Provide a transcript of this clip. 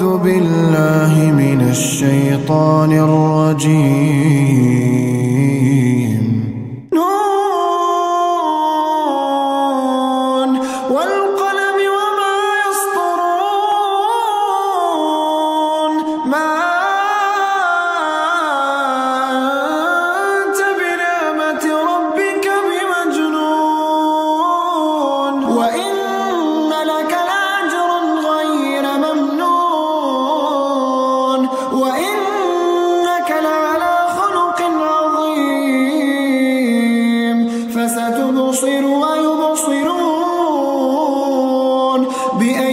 أعوذ بالله من الشيطان الرجيم. نون. والقلم وما يسطرون. ما أنت بنعمة ربك بمجنون. وإن تبصر ويبصرون بأي